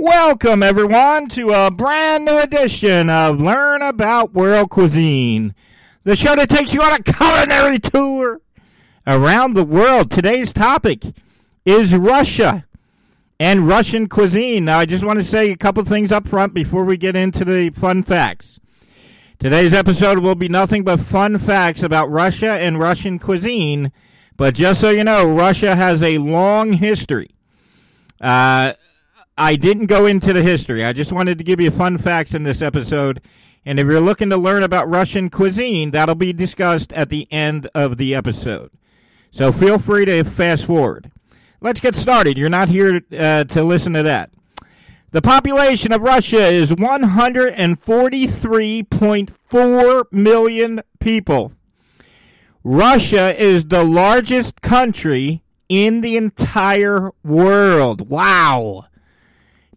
Welcome, everyone, to a brand new edition of Learn About World Cuisine, the show that takes you on a culinary tour around the world. Today's topic is Russia and Russian cuisine. Now, I just want to say a couple things up front before we get into the fun facts. Today's episode will be nothing but fun facts about Russia and Russian cuisine. But just so you know, Russia has a long history. Uh, I didn't go into the history. I just wanted to give you fun facts in this episode. And if you're looking to learn about Russian cuisine, that'll be discussed at the end of the episode. So feel free to fast forward. Let's get started. You're not here uh, to listen to that. The population of Russia is 143.4 million people. Russia is the largest country in the entire world. Wow.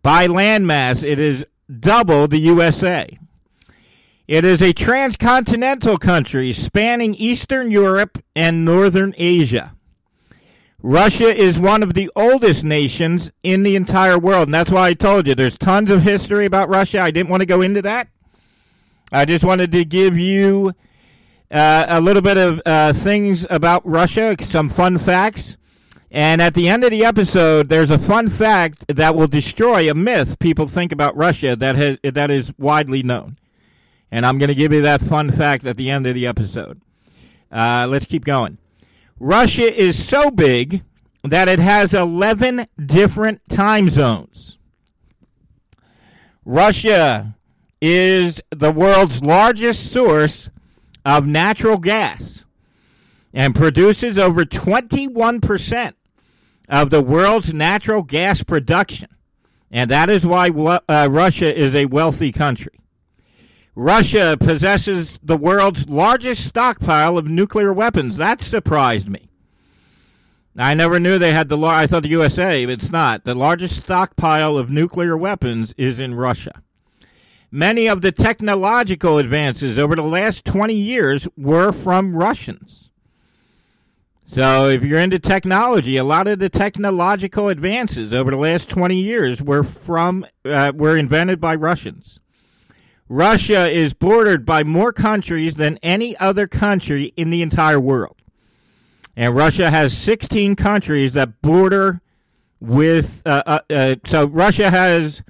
By landmass, it is double the USA. It is a transcontinental country spanning Eastern Europe and Northern Asia. Russia is one of the oldest nations in the entire world. And that's why I told you there's tons of history about Russia. I didn't want to go into that. I just wanted to give you uh, a little bit of uh, things about Russia, some fun facts. And at the end of the episode, there's a fun fact that will destroy a myth people think about Russia that has that is widely known. And I'm going to give you that fun fact at the end of the episode. Uh, let's keep going. Russia is so big that it has 11 different time zones. Russia is the world's largest source of natural gas and produces over 21% of the world's natural gas production. And that is why uh, Russia is a wealthy country. Russia possesses the world's largest stockpile of nuclear weapons. That surprised me. I never knew they had the. Lar- I thought the USA, but it's not. The largest stockpile of nuclear weapons is in Russia. Many of the technological advances over the last 20 years were from Russians. So, if you're into technology, a lot of the technological advances over the last 20 years were from uh, were invented by Russians. Russia is bordered by more countries than any other country in the entire world. And Russia has 16 countries that border with. Uh, uh, uh, so Russia has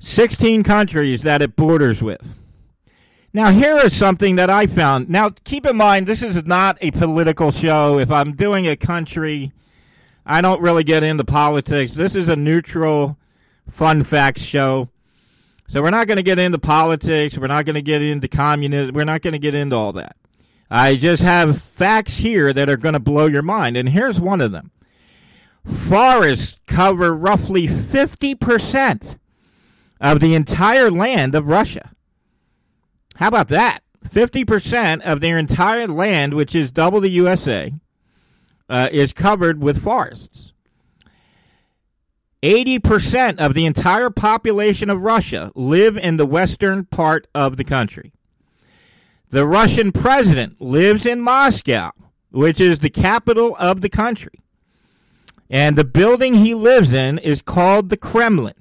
16 countries that it borders with. Now, here is something that I found. Now, keep in mind, this is not a political show. If I'm doing a country, I don't really get into politics. This is a neutral, fun facts show. So we're not going to get into politics. We're not going to get into communism. We're not going to get into all that. I just have facts here that are going to blow your mind. And here's one of them forests cover roughly 50% of the entire land of Russia. How about that? 50% of their entire land, which is double the USA, uh, is covered with forests. 80% of the entire population of Russia live in the western part of the country. The Russian president lives in Moscow, which is the capital of the country. And the building he lives in is called the Kremlin.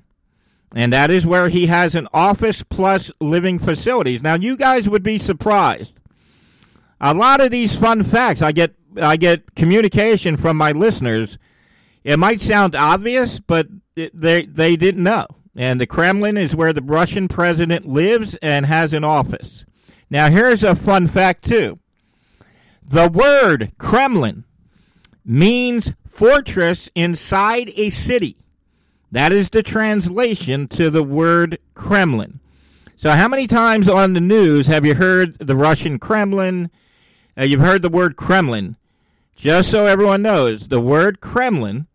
And that is where he has an office plus living facilities. Now you guys would be surprised. A lot of these fun facts I get I get communication from my listeners it might sound obvious, but they they didn't know. And the Kremlin is where the Russian president lives and has an office. Now, here's a fun fact too. The word Kremlin means fortress inside a city. That is the translation to the word Kremlin. So, how many times on the news have you heard the Russian Kremlin? Uh, you've heard the word Kremlin. Just so everyone knows, the word Kremlin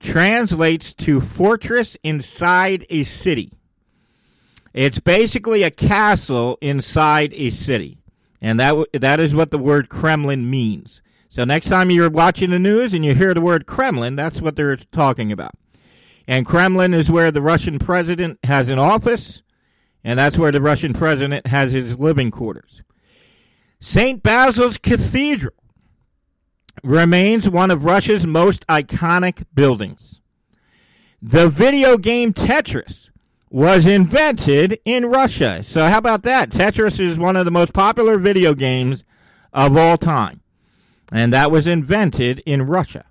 translates to fortress inside a city. It's basically a castle inside a city. And that that is what the word Kremlin means. So next time you're watching the news and you hear the word Kremlin, that's what they're talking about. And Kremlin is where the Russian president has an office, and that's where the Russian president has his living quarters. St. Basil's Cathedral remains one of Russia's most iconic buildings. The video game Tetris was invented in Russia. So, how about that? Tetris is one of the most popular video games of all time, and that was invented in Russia.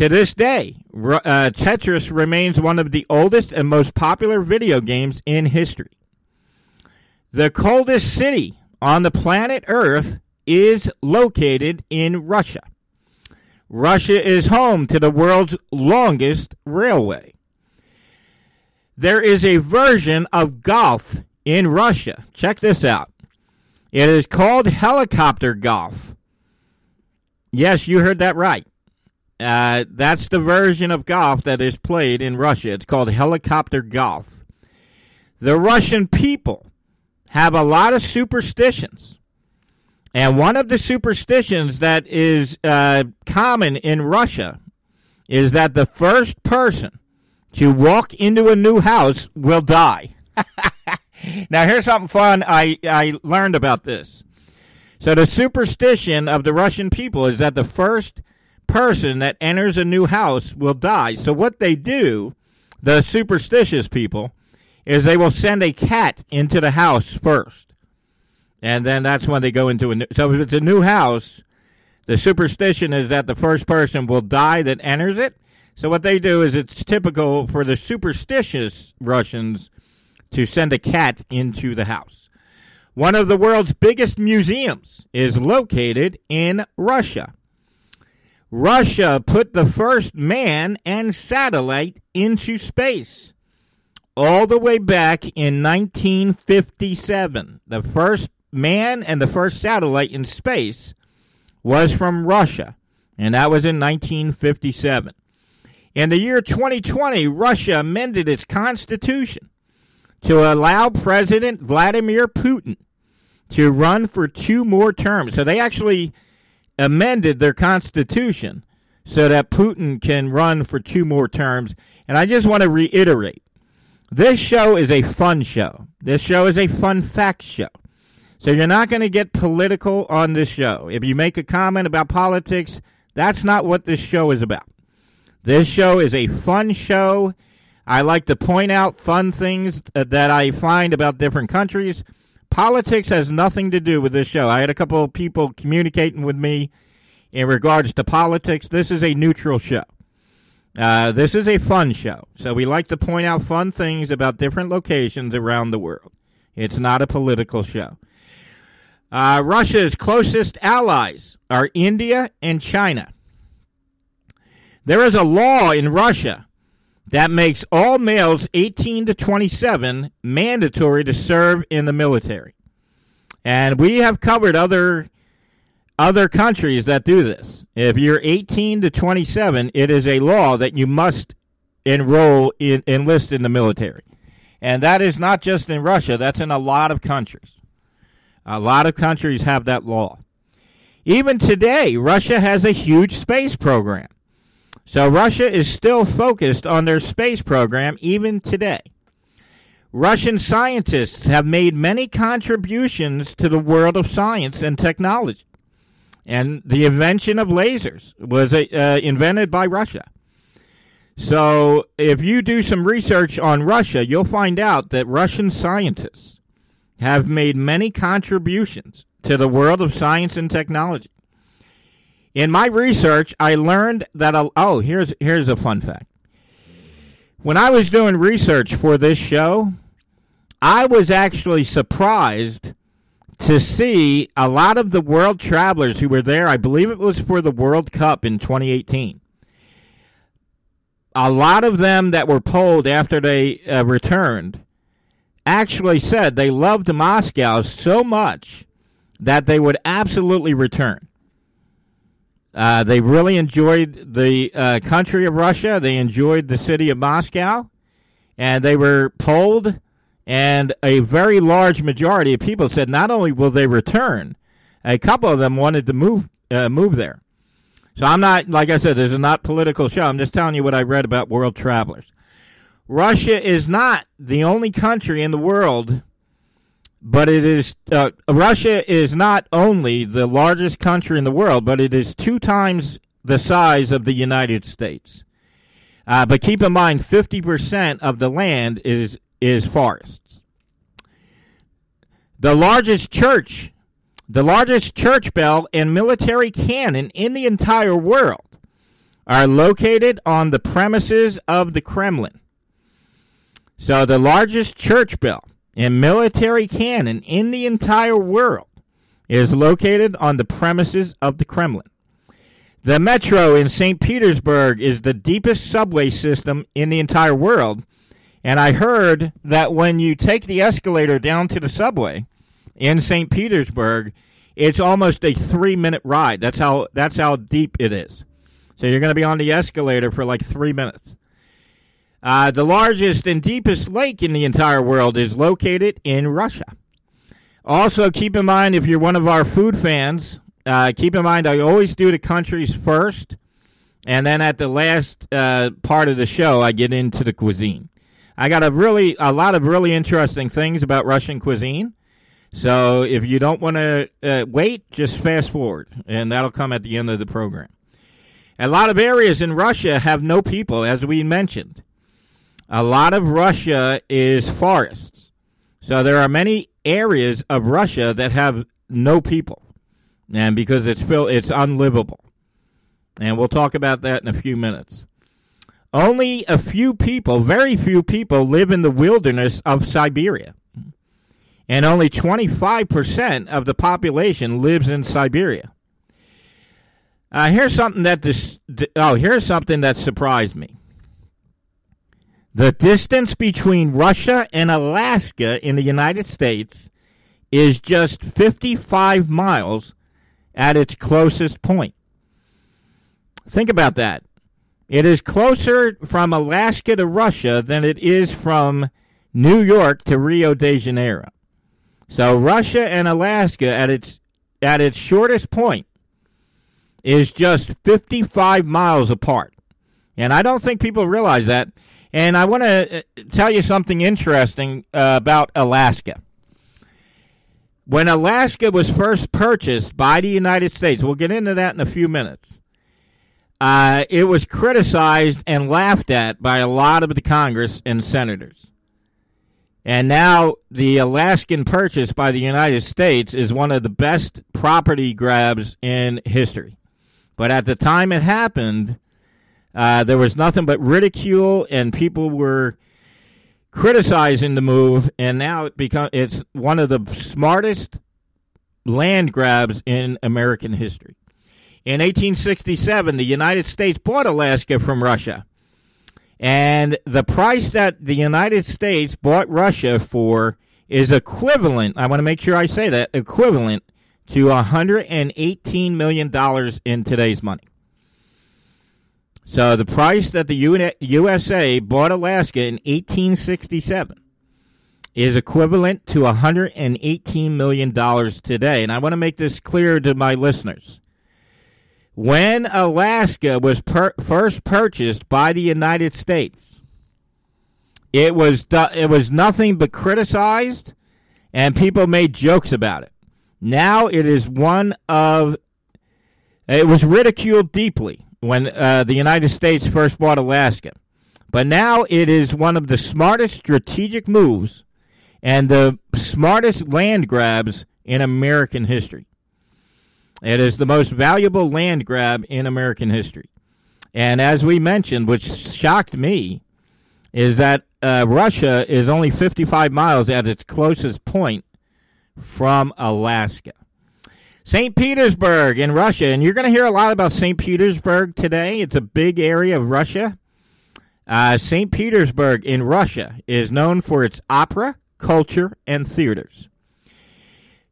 To this day, uh, Tetris remains one of the oldest and most popular video games in history. The coldest city on the planet Earth is located in Russia. Russia is home to the world's longest railway. There is a version of golf in Russia. Check this out. It is called helicopter golf. Yes, you heard that right. Uh, that's the version of golf that is played in Russia. It's called helicopter golf. The Russian people have a lot of superstitions. And one of the superstitions that is uh, common in Russia is that the first person to walk into a new house will die. now, here's something fun I, I learned about this. So, the superstition of the Russian people is that the first person that enters a new house will die. So what they do, the superstitious people, is they will send a cat into the house first. And then that's when they go into a new so if it's a new house, the superstition is that the first person will die that enters it. So what they do is it's typical for the superstitious Russians to send a cat into the house. One of the world's biggest museums is located in Russia. Russia put the first man and satellite into space all the way back in 1957. The first man and the first satellite in space was from Russia, and that was in 1957. In the year 2020, Russia amended its constitution to allow President Vladimir Putin to run for two more terms. So they actually amended their constitution so that Putin can run for two more terms. And I just want to reiterate this show is a fun show. This show is a fun fact show. So you're not going to get political on this show. If you make a comment about politics, that's not what this show is about. This show is a fun show. I like to point out fun things that I find about different countries. Politics has nothing to do with this show. I had a couple of people communicating with me in regards to politics. This is a neutral show. Uh, this is a fun show. So we like to point out fun things about different locations around the world. It's not a political show. Uh, Russia's closest allies are India and China. There is a law in Russia that makes all males 18 to 27 mandatory to serve in the military. And we have covered other other countries that do this. If you're 18 to 27, it is a law that you must enroll in enlist in the military. And that is not just in Russia, that's in a lot of countries. A lot of countries have that law. Even today, Russia has a huge space program. So Russia is still focused on their space program even today. Russian scientists have made many contributions to the world of science and technology. And the invention of lasers was uh, invented by Russia. So if you do some research on Russia, you'll find out that Russian scientists have made many contributions to the world of science and technology. In my research, I learned that a, oh, here's here's a fun fact. When I was doing research for this show, I was actually surprised to see a lot of the world travelers who were there. I believe it was for the World Cup in 2018. A lot of them that were polled after they uh, returned actually said they loved Moscow so much that they would absolutely return. Uh, they really enjoyed the uh, country of Russia. They enjoyed the city of Moscow, and they were polled. And a very large majority of people said not only will they return, a couple of them wanted to move uh, move there. So I'm not, like I said, this is not political show. I'm just telling you what I read about world travelers. Russia is not the only country in the world but it is uh, Russia is not only the largest country in the world, but it is two times the size of the United States. Uh, but keep in mind, 50% of the land is, is forests. The largest church, the largest church bell and military cannon in the entire world are located on the premises of the Kremlin. So the largest church bell and military cannon in the entire world is located on the premises of the Kremlin. The metro in St. Petersburg is the deepest subway system in the entire world. And I heard that when you take the escalator down to the subway in St. Petersburg, it's almost a three minute ride. That's how that's how deep it is. So you're going to be on the escalator for like three minutes. Uh, the largest and deepest lake in the entire world is located in Russia. Also, keep in mind if you're one of our food fans, uh, keep in mind, I always do the countries first, and then at the last uh, part of the show, I get into the cuisine. I got a really a lot of really interesting things about Russian cuisine. So if you don't want to uh, wait, just fast forward, and that'll come at the end of the program. A lot of areas in Russia have no people, as we mentioned. A lot of Russia is forests. So there are many areas of Russia that have no people and because it's it's unlivable. And we'll talk about that in a few minutes. Only a few people, very few people, live in the wilderness of Siberia. And only 25% of the population lives in Siberia. Uh, here's something that this, oh, here's something that surprised me. The distance between Russia and Alaska in the United States is just 55 miles at its closest point. Think about that. It is closer from Alaska to Russia than it is from New York to Rio de Janeiro. So Russia and Alaska at its at its shortest point is just 55 miles apart. And I don't think people realize that. And I want to uh, tell you something interesting uh, about Alaska. When Alaska was first purchased by the United States, we'll get into that in a few minutes. Uh, it was criticized and laughed at by a lot of the Congress and senators. And now the Alaskan purchase by the United States is one of the best property grabs in history. But at the time it happened, uh, there was nothing but ridicule, and people were criticizing the move, and now it become it's one of the smartest land grabs in American history. In 1867, the United States bought Alaska from Russia. And the price that the United States bought Russia for is equivalent, I want to make sure I say that, equivalent to $118 million in today's money. So the price that the USA bought Alaska in 1867 is equivalent to 118 million dollars today. And I want to make this clear to my listeners. When Alaska was per- first purchased by the United States, it was it was nothing but criticized and people made jokes about it. Now it is one of it was ridiculed deeply when uh, the United States first bought Alaska. But now it is one of the smartest strategic moves and the smartest land grabs in American history. It is the most valuable land grab in American history. And as we mentioned, which shocked me, is that uh, Russia is only 55 miles at its closest point from Alaska. St. Petersburg in Russia, and you're going to hear a lot about St. Petersburg today. It's a big area of Russia. Uh, St. Petersburg in Russia is known for its opera, culture, and theaters.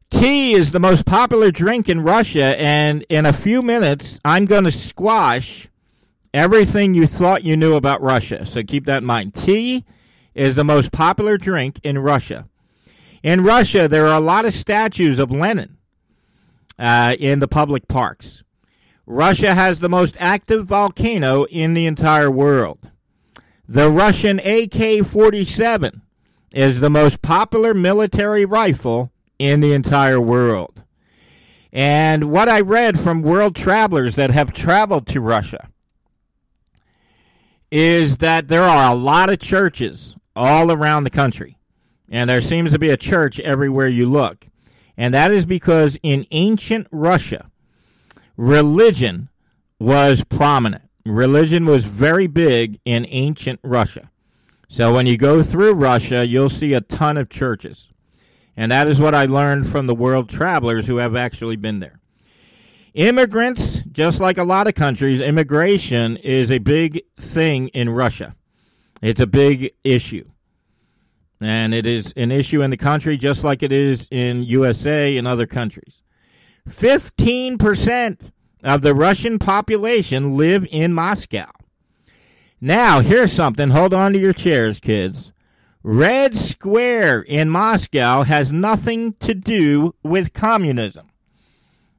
Tea is the most popular drink in Russia, and in a few minutes, I'm going to squash everything you thought you knew about Russia. So keep that in mind. Tea is the most popular drink in Russia. In Russia, there are a lot of statues of Lenin uh, in the public parks. Russia has the most active volcano in the entire world. The Russian AK 47 is the most popular military rifle in the entire world. And what I read from world travelers that have traveled to Russia is that there are a lot of churches all around the country. And there seems to be a church everywhere you look. And that is because in ancient Russia, religion was prominent. Religion was very big in ancient Russia. So when you go through Russia, you'll see a ton of churches. And that is what I learned from the world travelers who have actually been there. Immigrants, just like a lot of countries, immigration is a big thing in Russia. It's a big issue. And it is an issue in the country just like it is in USA and other countries. 15% of the Russian population live in Moscow. Now, here's something. Hold on to your chairs, kids. Red Square in Moscow has nothing to do with communism.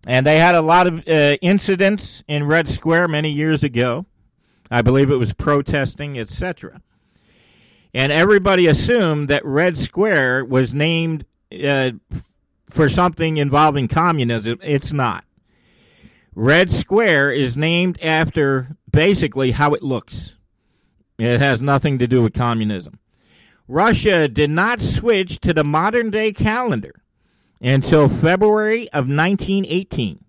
And they had a lot of uh, incidents in Red Square many years ago. I believe it was protesting, etc. And everybody assumed that Red Square was named uh, for something involving communism. It's not. Red Square is named after basically how it looks. It has nothing to do with communism. Russia did not switch to the modern day calendar until February of 1918.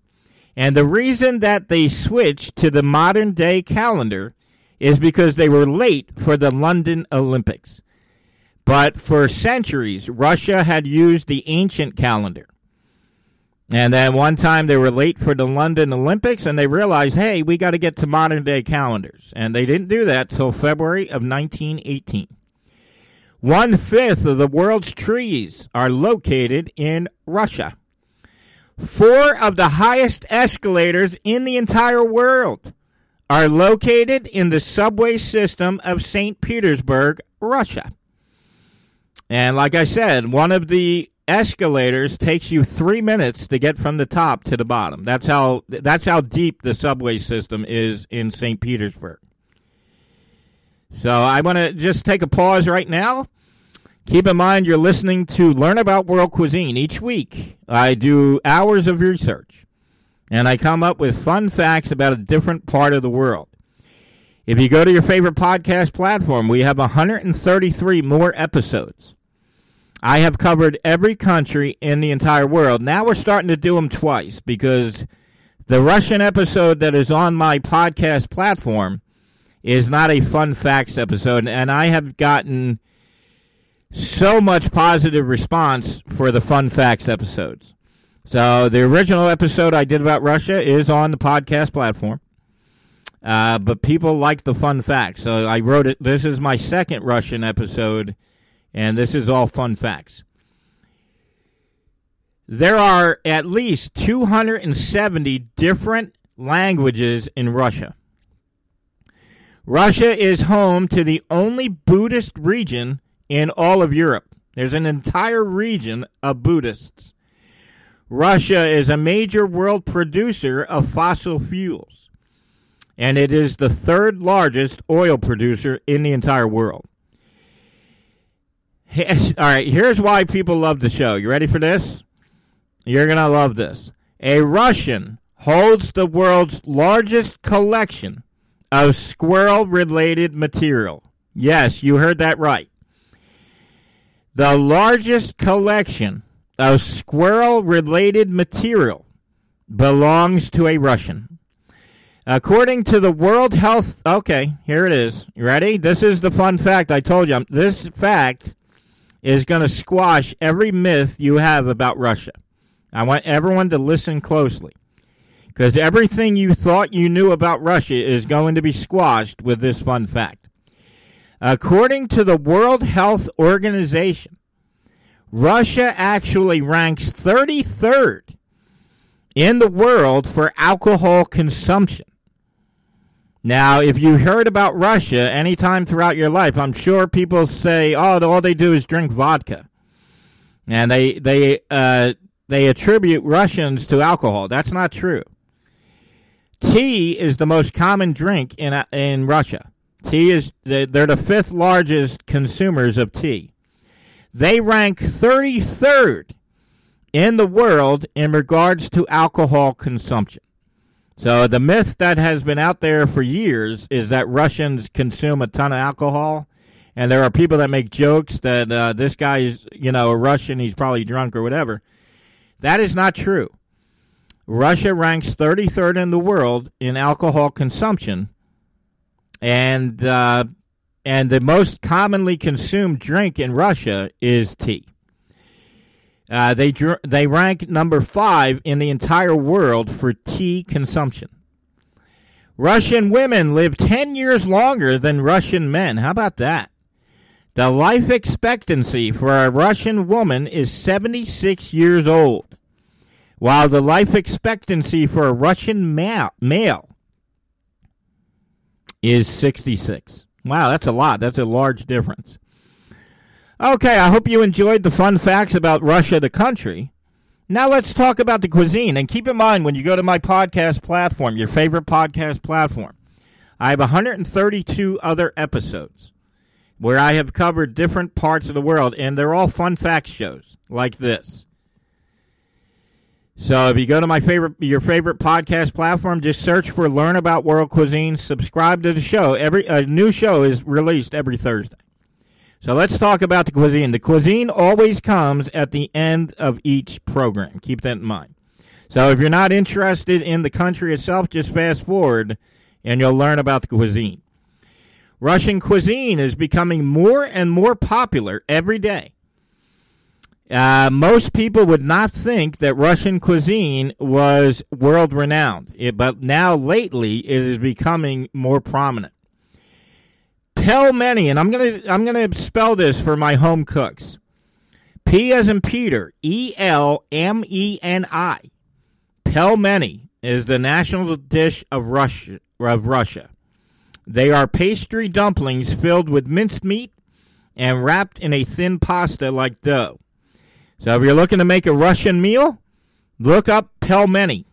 And the reason that they switched to the modern day calendar is because they were late for the London Olympics. But for centuries, Russia had used the ancient calendar. And then one time they were late for the London Olympics and they realized, hey, we got to get to modern day calendars. And they didn't do that till February of 1918. One fifth of the world's trees are located in Russia. Four of the highest escalators in the entire world are located in the subway system of St. Petersburg, Russia. And like I said, one of the escalators takes you three minutes to get from the top to the bottom. That's how that's how deep the subway system is in St. Petersburg. So I want to just take a pause right now. Keep in mind you're listening to Learn About World Cuisine. Each week, I do hours of research and I come up with fun facts about a different part of the world. If you go to your favorite podcast platform, we have 133 more episodes. I have covered every country in the entire world. Now we're starting to do them twice because the Russian episode that is on my podcast platform is not a fun facts episode, and I have gotten so much positive response for the fun facts episodes. So the original episode I did about Russia is on the podcast platform. Uh, but people like the fun facts. So I wrote it. This is my second Russian episode, and this is all fun facts. There are at least 270 different languages in Russia. Russia is home to the only Buddhist region in all of Europe. There's an entire region of Buddhists. Russia is a major world producer of fossil fuels, and it is the third largest oil producer in the entire world. All right, here's why people love the show. You ready for this? You're going to love this. A Russian holds the world's largest collection of squirrel related material. Yes, you heard that right the largest collection of squirrel related material belongs to a Russian. According to the World Health, okay, here it is. You ready? This is the fun fact I told you. This fact is going to squash every myth you have about Russia. I want everyone to listen closely because everything you thought you knew about Russia is going to be squashed with this fun fact. According to the World Health Organization, Russia actually ranks 33rd in the world for alcohol consumption. Now, if you heard about Russia anytime throughout your life, I'm sure people say, "Oh, all they do is drink vodka," and they they uh, they attribute Russians to alcohol. That's not true. Tea is the most common drink in in Russia. Tea is they're the fifth largest consumers of tea. They rank 33rd in the world in regards to alcohol consumption. So the myth that has been out there for years is that Russians consume a ton of alcohol, and there are people that make jokes that uh, this guy is, you know, a Russian, he's probably drunk or whatever. That is not true. Russia ranks 33rd in the world in alcohol consumption, and uh, and the most commonly consumed drink in Russia is tea. Uh, they they rank number five in the entire world for tea consumption. Russian women live 10 years longer than Russian men. How about that? The life expectancy for a Russian woman is 76 years old, while the life expectancy for a Russian male, male is 66. Wow, that's a lot. That's a large difference. Okay, I hope you enjoyed the fun facts about Russia, the country. Now let's talk about the cuisine. And keep in mind when you go to my podcast platform, your favorite podcast platform, I have 132 other episodes where I have covered different parts of the world, and they're all fun fact shows like this. So if you go to my favorite your favorite podcast platform, just search for Learn About World Cuisine, subscribe to the show. Every a new show is released every Thursday. So let's talk about the cuisine. The cuisine always comes at the end of each program. Keep that in mind. So if you're not interested in the country itself, just fast forward and you'll learn about the cuisine. Russian cuisine is becoming more and more popular every day. Uh, most people would not think that Russian cuisine was world renowned, but now lately it is becoming more prominent. Pelmeni, and I'm gonna I'm gonna spell this for my home cooks. P as in Peter, E L M E N I. Pelmeni is the national dish of Russia. Of Russia. They are pastry dumplings filled with minced meat and wrapped in a thin pasta like dough. So if you're looking to make a Russian meal, look up pelmeni.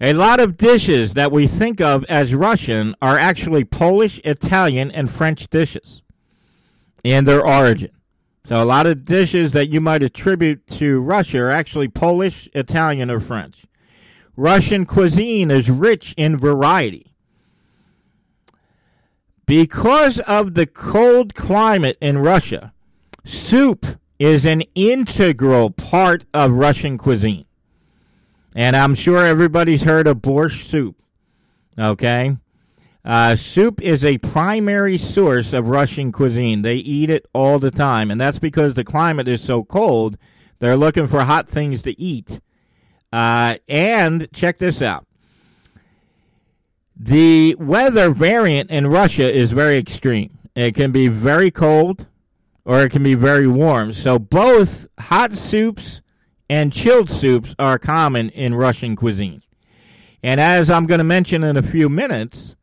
A lot of dishes that we think of as Russian are actually Polish, Italian, and French dishes in their origin. So a lot of dishes that you might attribute to Russia are actually Polish, Italian, or French. Russian cuisine is rich in variety. Because of the cold climate in Russia, soup is an integral part of Russian cuisine. And I'm sure everybody's heard of borscht soup. Okay? Uh, soup is a primary source of Russian cuisine. They eat it all the time. And that's because the climate is so cold, they're looking for hot things to eat. Uh, and check this out the weather variant in Russia is very extreme. It can be very cold or it can be very warm. So both hot soups and chilled soups are common in Russian cuisine. And as I'm going to mention in a few minutes,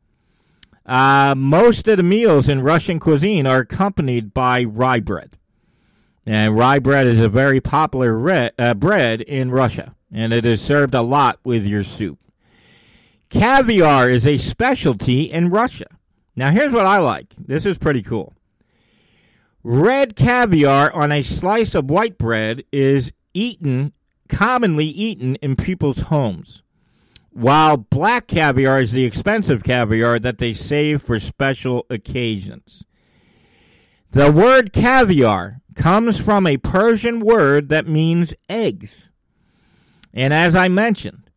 uh, most of the meals in Russian cuisine are accompanied by rye bread. And rye bread is a very popular re- uh, bread in Russia, and it is served a lot with your soup. Caviar is a specialty in Russia. Now, here's what I like this is pretty cool. Red caviar on a slice of white bread is eaten, commonly eaten in people's homes, while black caviar is the expensive caviar that they save for special occasions. The word caviar comes from a Persian word that means eggs. And as I mentioned,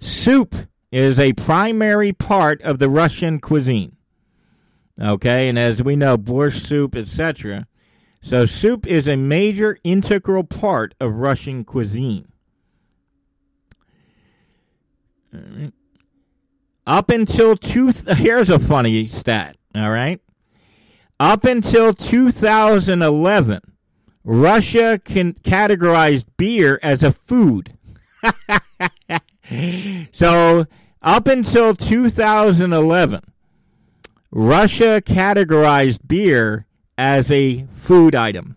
soup is a primary part of the Russian cuisine. Okay, and as we know, borscht soup, etc., so, soup is a major integral part of Russian cuisine. Up until two, here's a funny stat. All right, up until 2011, Russia can categorized beer as a food. so, up until 2011, Russia categorized beer as a food item.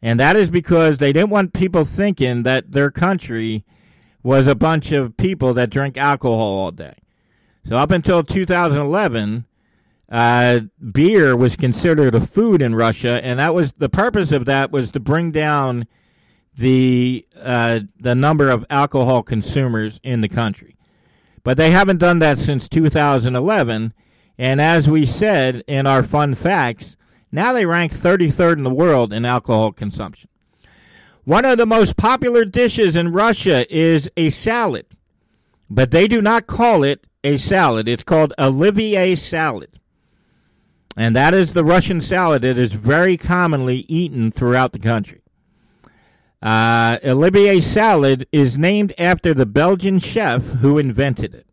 And that is because they didn't want people thinking that their country was a bunch of people that drink alcohol all day. So up until 2011, uh, beer was considered a food in Russia, and that was the purpose of that was to bring down the uh, the number of alcohol consumers in the country. But they haven't done that since 2011. And as we said in our fun facts, now they rank 33rd in the world in alcohol consumption. One of the most popular dishes in Russia is a salad, but they do not call it a salad. It's called Olivier salad. And that is the Russian salad that is very commonly eaten throughout the country. Uh, Olivier salad is named after the Belgian chef who invented it.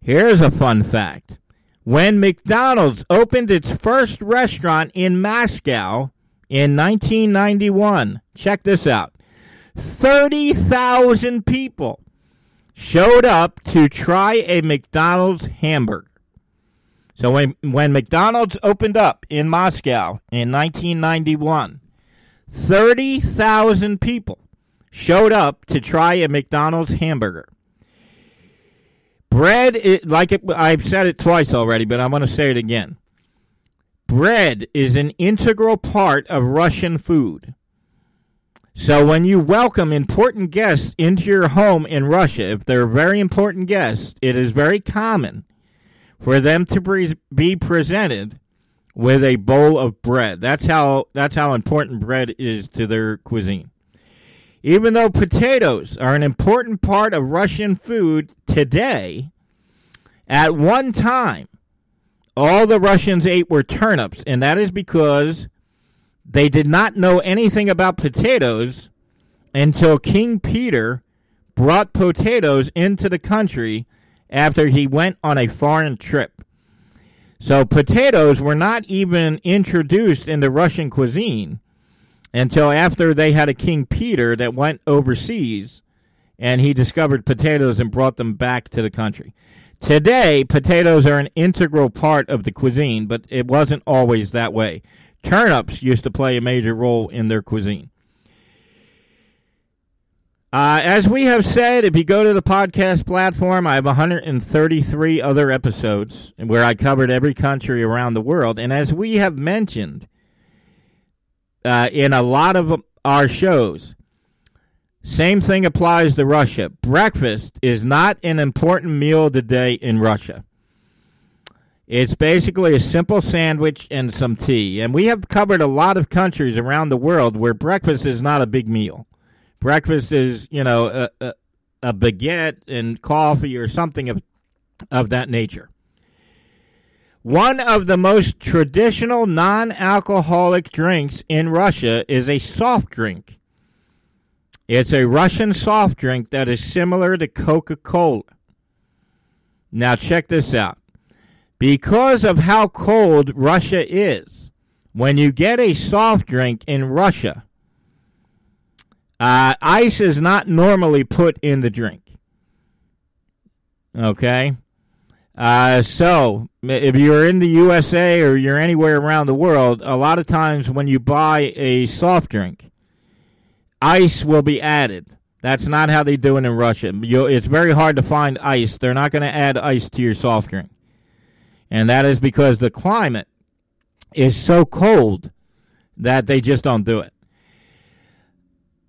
Here's a fun fact. When McDonald's opened its first restaurant in Moscow in 1991, check this out 30,000 people showed up to try a McDonald's hamburger. So when, when McDonald's opened up in Moscow in 1991, 30,000 people showed up to try a McDonald's hamburger. Bread, is, like it, I've said it twice already, but I'm going to say it again. Bread is an integral part of Russian food. So when you welcome important guests into your home in Russia, if they're very important guests, it is very common for them to be presented with a bowl of bread. That's how that's how important bread is to their cuisine. Even though potatoes are an important part of Russian food today, at one time all the Russians ate were turnips, and that is because they did not know anything about potatoes until King Peter brought potatoes into the country after he went on a foreign trip. So potatoes were not even introduced into Russian cuisine until after they had a King Peter that went overseas and he discovered potatoes and brought them back to the country. Today, potatoes are an integral part of the cuisine, but it wasn't always that way. Turnips used to play a major role in their cuisine. Uh, as we have said, if you go to the podcast platform, I have 133 other episodes where I covered every country around the world. And as we have mentioned uh, in a lot of our shows, same thing applies to Russia. Breakfast is not an important meal today in Russia. It's basically a simple sandwich and some tea. And we have covered a lot of countries around the world where breakfast is not a big meal. Breakfast is, you know, a, a, a baguette and coffee or something of, of that nature. One of the most traditional non alcoholic drinks in Russia is a soft drink. It's a Russian soft drink that is similar to Coca Cola. Now, check this out. Because of how cold Russia is, when you get a soft drink in Russia, uh, ice is not normally put in the drink. Okay? Uh, so, if you're in the USA or you're anywhere around the world, a lot of times when you buy a soft drink, ice will be added. That's not how they do it in Russia. You, it's very hard to find ice. They're not going to add ice to your soft drink. And that is because the climate is so cold that they just don't do it.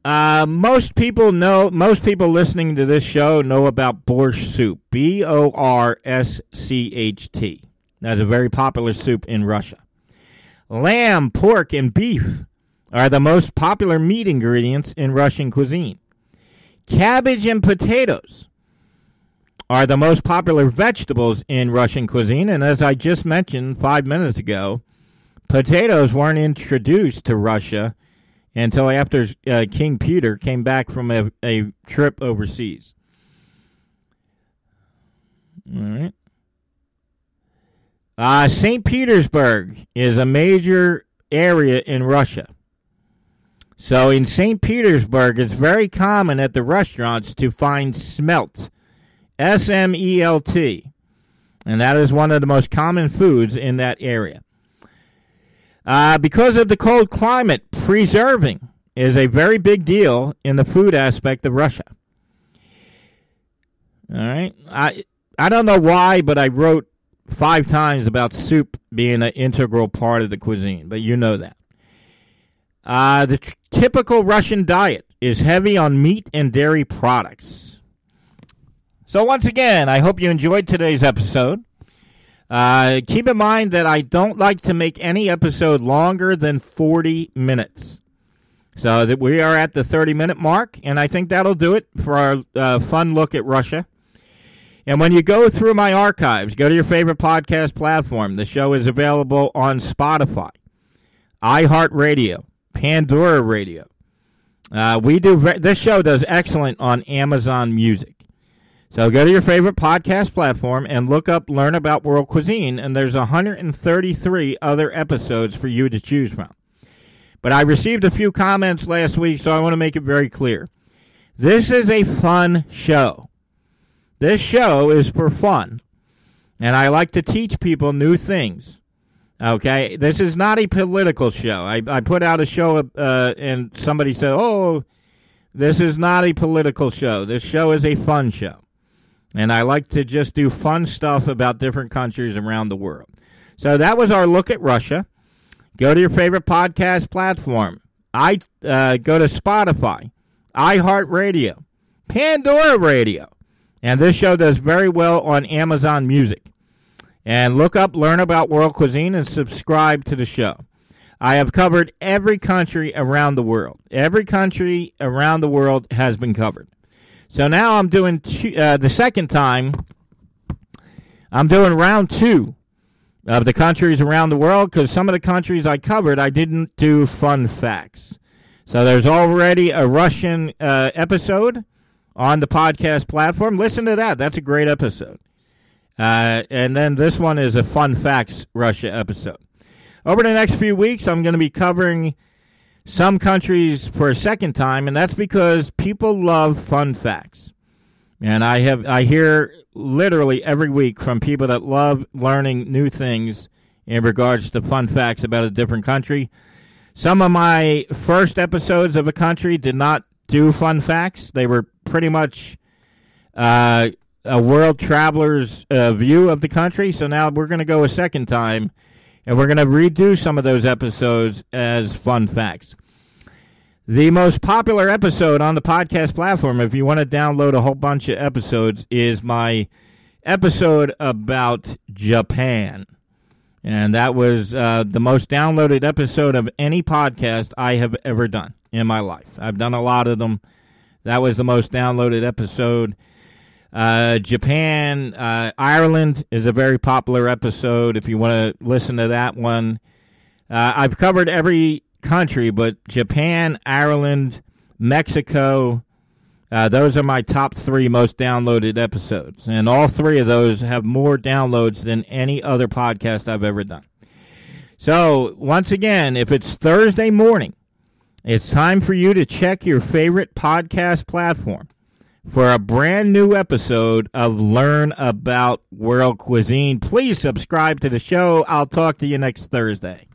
Uh, most people know, most people listening to this show know about borscht soup. B O R S C H T. That's a very popular soup in Russia. Lamb, pork, and beef are the most popular meat ingredients in Russian cuisine. Cabbage and potatoes are the most popular vegetables in Russian cuisine. And as I just mentioned five minutes ago, potatoes weren't introduced to Russia until after uh, King Peter came back from a, a trip overseas. All right. Uh, St. Petersburg is a major area in Russia. So in St. Petersburg, it's very common at the restaurants to find smelt, S M E L T. And that is one of the most common foods in that area. Uh, because of the cold climate, preserving is a very big deal in the food aspect of Russia. All right. I I don't know why, but I wrote five times about soup being an integral part of the cuisine, but you know that. Uh, the t- typical Russian diet is heavy on meat and dairy products. So, once again, I hope you enjoyed today's episode. Uh, keep in mind that I don't like to make any episode longer than 40 minutes. So that we are at the 30 minute mark, and I think that'll do it for our uh, fun look at Russia. And when you go through my archives, go to your favorite podcast platform. The show is available on Spotify, iHeartRadio, Pandora Radio. Uh, we do this show does excellent on Amazon Music. So go to your favorite podcast platform and look up Learn About World Cuisine, and there's 133 other episodes for you to choose from. But I received a few comments last week, so I want to make it very clear. This is a fun show. This show is for fun, and I like to teach people new things. Okay, this is not a political show. I, I put out a show, uh, and somebody said, "Oh, this is not a political show. This show is a fun show." And I like to just do fun stuff about different countries around the world. So that was our look at Russia. Go to your favorite podcast platform. I uh, go to Spotify, iHeartRadio, Pandora Radio, and this show does very well on Amazon Music. And look up, learn about world cuisine, and subscribe to the show. I have covered every country around the world. Every country around the world has been covered. So now I'm doing two, uh, the second time. I'm doing round two of the countries around the world because some of the countries I covered, I didn't do fun facts. So there's already a Russian uh, episode on the podcast platform. Listen to that. That's a great episode. Uh, and then this one is a fun facts Russia episode. Over the next few weeks, I'm going to be covering some countries for a second time, and that's because people love fun facts. And I have I hear literally every week from people that love learning new things in regards to fun facts about a different country. Some of my first episodes of a country did not do fun facts. They were pretty much uh, a world traveler's uh, view of the country. So now we're going to go a second time and we're going to redo some of those episodes as fun facts. The most popular episode on the podcast platform, if you want to download a whole bunch of episodes, is my episode about Japan. And that was uh, the most downloaded episode of any podcast I have ever done in my life. I've done a lot of them. That was the most downloaded episode. Uh, Japan, uh, Ireland is a very popular episode. If you want to listen to that one, uh, I've covered every country, but Japan, Ireland, Mexico, uh, those are my top three most downloaded episodes. And all three of those have more downloads than any other podcast I've ever done. So, once again, if it's Thursday morning, it's time for you to check your favorite podcast platform for a brand new episode of Learn About World Cuisine. Please subscribe to the show. I'll talk to you next Thursday.